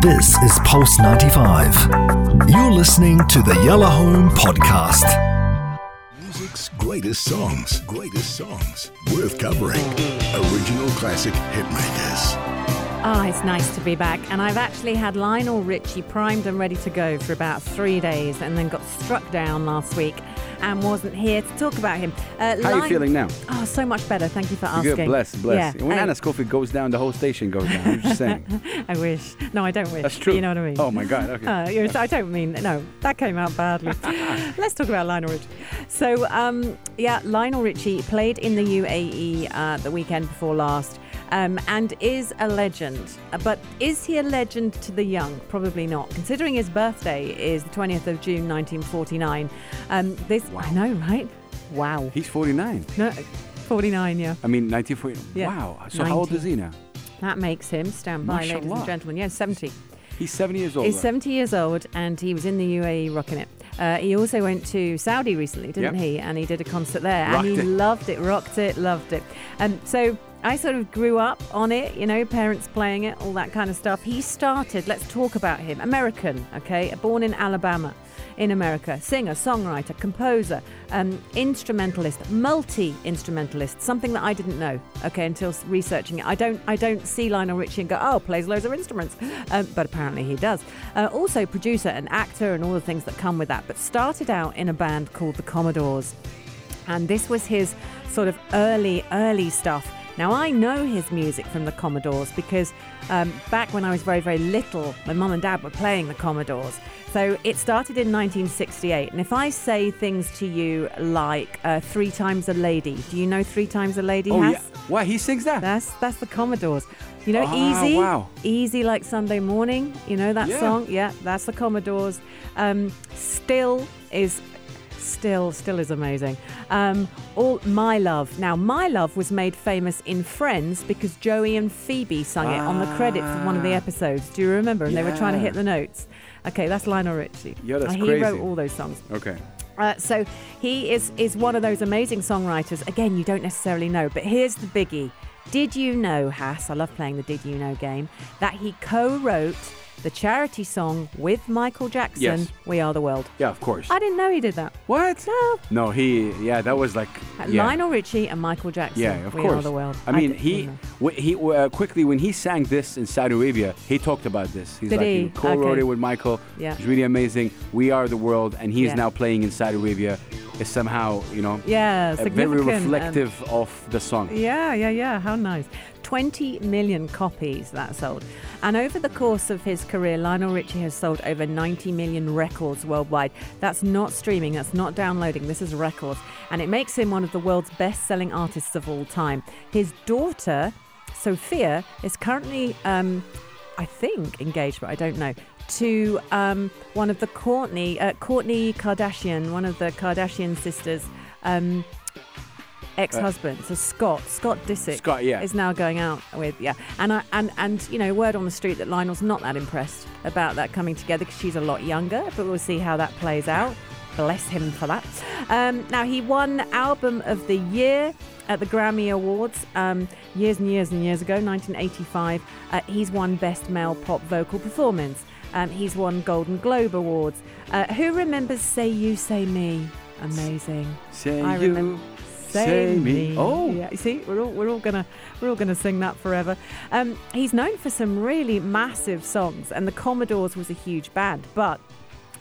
This is Pulse 95. You're listening to the Yellow Home Podcast. Music's greatest songs, greatest songs, worth covering. Original classic hitmakers. Ah, it's nice to be back. And I've actually had Lionel Richie primed and ready to go for about three days and then got struck down last week and wasn't here to talk about him. Uh, How are you feeling now? Oh, so much better. Thank you for asking. Good, bless, bless. Yeah. When Anna Schofield goes down, the whole station goes down. I'm just saying. I wish. No, I don't wish. That's true. You know what I mean? Oh, my God. Okay. Uh, I don't mean, no, that came out badly. Let's talk about Lionel Richie. So, um, yeah, Lionel Richie played in the UAE uh, the weekend before last um, and is a legend. Uh, but is he a legend to the young? Probably not. Considering his birthday is the 20th of June 1949. Um, this, wow. I know, right? Wow. He's 49. No, 49, yeah. I mean, 1949. Yeah. Wow. So 90. how old is he now? That makes him, stand by, Mashallah. ladies and gentlemen. Yeah, 70. He's 70 years old. He's 70 years old, and he was in the UAE rocking it. Uh, he also went to Saudi recently, didn't yep. he? And he did a concert there, rocked and he it. loved it, rocked it, loved it. And um, so I sort of grew up on it, you know, parents playing it, all that kind of stuff. He started, let's talk about him. American, okay, born in Alabama in America, singer, songwriter, composer, um, instrumentalist, multi-instrumentalist, something that I didn't know, okay, until researching it. I don't, I don't see Lionel Richie and go, oh, plays loads of instruments, um, but apparently he does. Uh, also producer and actor and all the things that come with that, but started out in a band called the Commodores. And this was his sort of early, early stuff now, I know his music from the Commodores because um, back when I was very, very little, my mum and dad were playing the Commodores. So it started in 1968. And if I say things to you like uh, Three Times a Lady, do you know Three Times a Lady oh, has? Yeah. Why, he sings that? That's, that's the Commodores. You know, ah, Easy? Wow. Easy like Sunday Morning. You know that yeah. song? Yeah, that's the Commodores. Um, Still is still still is amazing. Um, all my love. Now, my love was made famous in Friends because Joey and Phoebe sung it on the credits of one of the ah. episodes. Do you remember? And they were trying to hit the notes. Okay, that's Lionel Richie. Yeah, that's uh, he crazy. wrote all those songs. Okay. Uh, so he is is one of those amazing songwriters. Again, you don't necessarily know, but here's the biggie. Did you know, Hass? I love playing the Did You Know game. That he co-wrote the charity song with Michael Jackson, yes. We Are the World. Yeah, of course. I didn't know he did that. What? No. No, he, yeah, that was like. Uh, yeah. Lionel Richie and Michael Jackson. Yeah, of we course. Are the World. I mean, I he, w- he uh, quickly, when he sang this in Saudi Arabia, he talked about this. He's did like, he? he co wrote okay. it with Michael. Yeah. It's really amazing. We Are the World, and he is yeah. now playing in Saudi Arabia. Is somehow, you know, yeah, very reflective of the song. Yeah, yeah, yeah. How nice. 20 million copies that sold. And over the course of his career, Lionel Richie has sold over 90 million records worldwide. That's not streaming, that's not downloading, this is records. And it makes him one of the world's best selling artists of all time. His daughter, Sophia, is currently, um, I think, engaged, but I don't know, to um, one of the Courtney, uh, Kourtney Kardashian, one of the Kardashian sisters. Um, ex-husband, so Scott, Scott Disick, Scott, yeah. is now going out with, yeah, and I, and and you know, word on the street that Lionel's not that impressed about that coming together because she's a lot younger, but we'll see how that plays out. Bless him for that. Um, now he won Album of the Year at the Grammy Awards um, years and years and years ago, 1985. Uh, he's won Best Male Pop Vocal Performance. Um, he's won Golden Globe Awards. Uh, who remembers Say You, Say Me? Amazing. Say I you. Remember, Say me. Oh, yeah. You see, we're all we're all gonna we're all gonna sing that forever. Um, he's known for some really massive songs, and the Commodores was a huge band, but.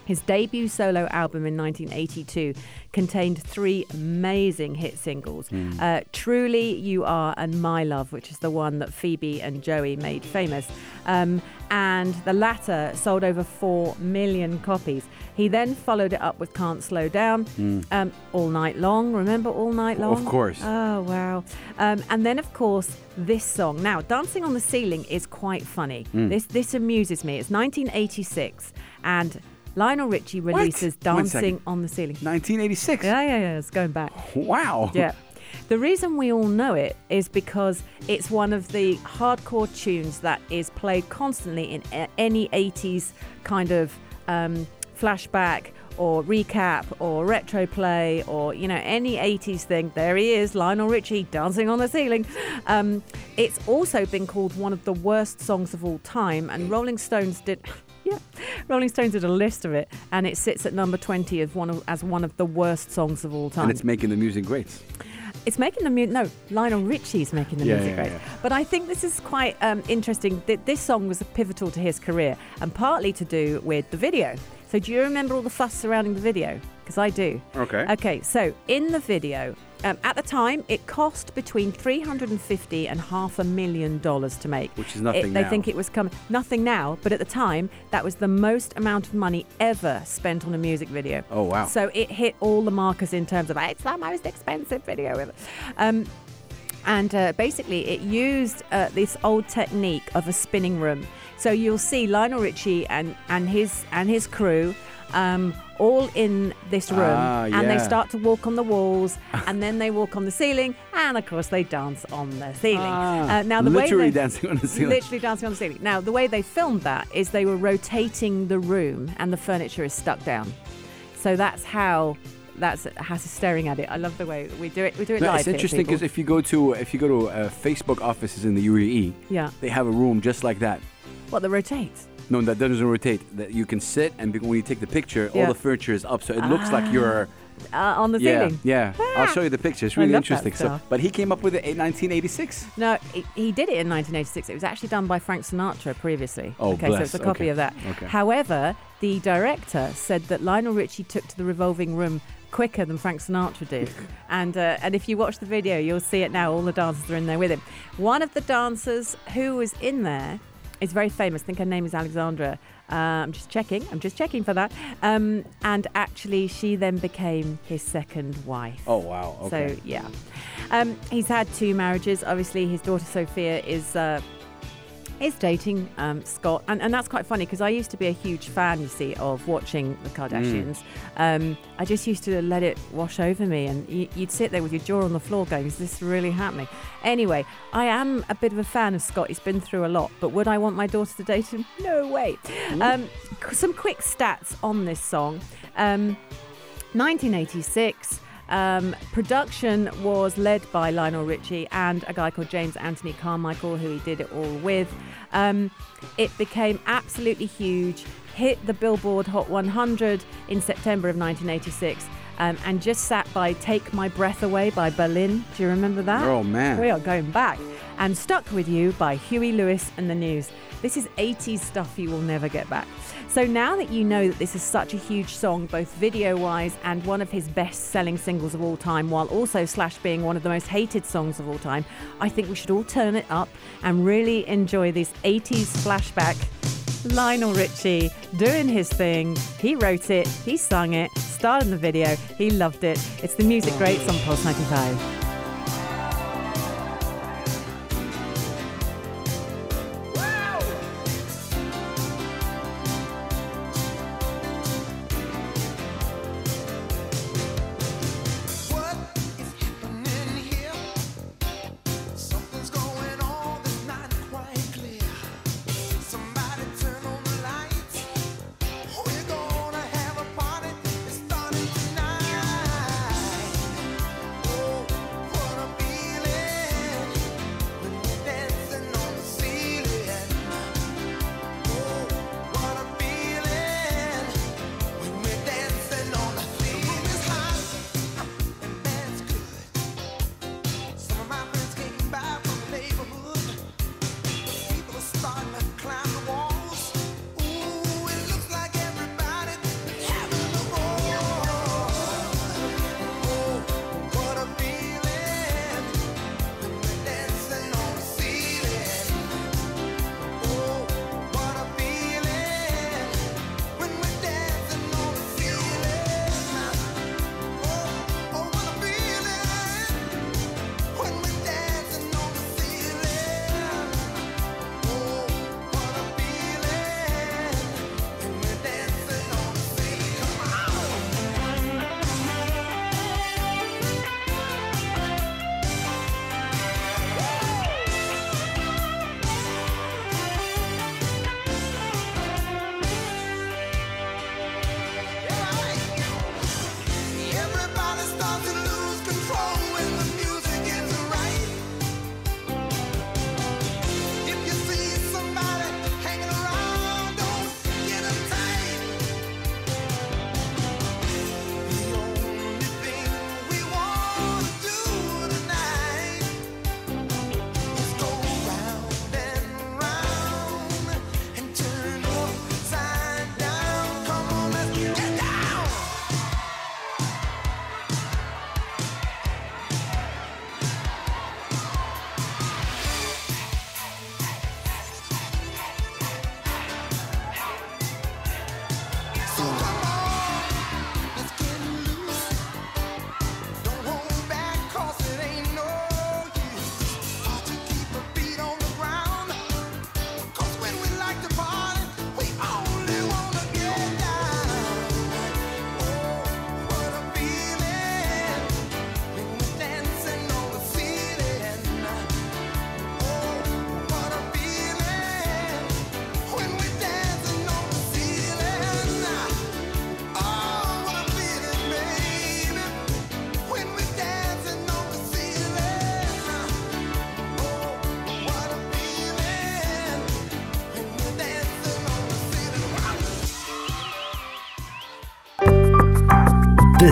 His debut solo album in 1982 contained three amazing hit singles mm. uh, Truly You Are and My Love, which is the one that Phoebe and Joey made famous. Um, and the latter sold over 4 million copies. He then followed it up with Can't Slow Down, mm. um, All Night Long. Remember All Night Long? Of course. Oh, wow. Um, and then, of course, this song. Now, Dancing on the Ceiling is quite funny. Mm. This, this amuses me. It's 1986, and Lionel Richie releases What? Dancing on the Ceiling. 1986. Yeah, yeah, yeah. It's going back. Wow. Yeah. The reason we all know it is because it's one of the hardcore tunes that is played constantly in any 80s kind of um, flashback or recap or retro play or you know any 80s thing there he is lionel richie dancing on the ceiling um, it's also been called one of the worst songs of all time and rolling stones did rolling stones did a list of it and it sits at number 20 as one of, as one of the worst songs of all time And it's making the music great. it's making the music. No, Lionel Richie's making the Yeah, music yeah, great. yeah. But I think this is quite um, interesting. That this song was pivotal to his career, and partly to do with the video. So, do you remember all the fuss surrounding the video? Because I do. Okay. Okay. So, in the video, um, at the time, it cost between three hundred and fifty and half a million dollars to make. Which is nothing It, they now. think it was coming nothing now, but at the time, that was the most amount of money ever spent on a music video. Oh, wow. So it hit all the markers in terms of it's the most expensive video ever. Um, and uh, basically, it used uh, this old technique of a spinning room. So you'll see Lionel Richie and, and his and his crew um, all in this room, Ah, and they start to walk on the walls, and then they walk on the ceiling, and of course they dance on the ceiling. Ah, uh, now the literally way they, dancing on the ceiling. literally dancing on the ceiling. Now the way they filmed that is they were rotating the room, and the furniture is stuck down. So that's how that's is staring at it. I love the way we do it. We do it No, live. it's interesting because if you go to if you go to uh, Facebook offices in the UAE, yeah, they have a room just like that. what the rotates. No, that doesn't rotate. That you can sit and when you take the picture, all the furniture is up, so it looks like you're. Uh, on the Yeah, ceiling. yeah. I'll show you the picture. It's really interesting. So, but he came up with it in 1986. No, he, he did it in 1986. It was actually done by Frank Sinatra previously. Oh, okay, so it's a copy Okay. of that. Okay. However, the director said that Lionel Richie took to the revolving room quicker than Frank Sinatra did. and uh, and if you watch the video, you'll see it now. All the dancers are in there with him. One of the dancers who was in there is very famous. I think her name is Alexandra. Uh, I'm just checking. I'm just checking for that. Um, and actually, she then became his second wife. Oh wow. Okay. So yeah, um, he's had two marriages. Obviously, his daughter Sophia is uh, is dating um, Scott, and, and that's quite funny because I used to be a huge fan, you see, of watching the Kardashians. Um, I just used to let it wash over me, and y- you'd sit there with your jaw on the floor, going, "Is this really happening?" Anyway, I am a bit of a fan of Scott. He's been through a lot, but would I want my daughter to date him? No way. Um, some quick stats on this song. Um, 1986. Um, production was led by Lionel Richie and a guy called James Anthony Carmichael, who he did it all with. Um, it became absolutely huge, hit the Billboard Hot 100 in September of 1986, um, and just sat by Take My Breath Away by Berlin. Do you remember that? Oh, man. We are going back. And Stuck With You by Huey Lewis and the News. This is 80s stuff you will never get back. So now that you know that this is such a huge song, both video wise and one of his best selling singles of all time, while also Slash being one of the most hated songs of all time, I think we should all turn it up and really enjoy this 80s flashback. Lionel Richie doing his thing. He wrote it, he sung it, starred in the video, he loved it. It's the music greats on Pulse 95.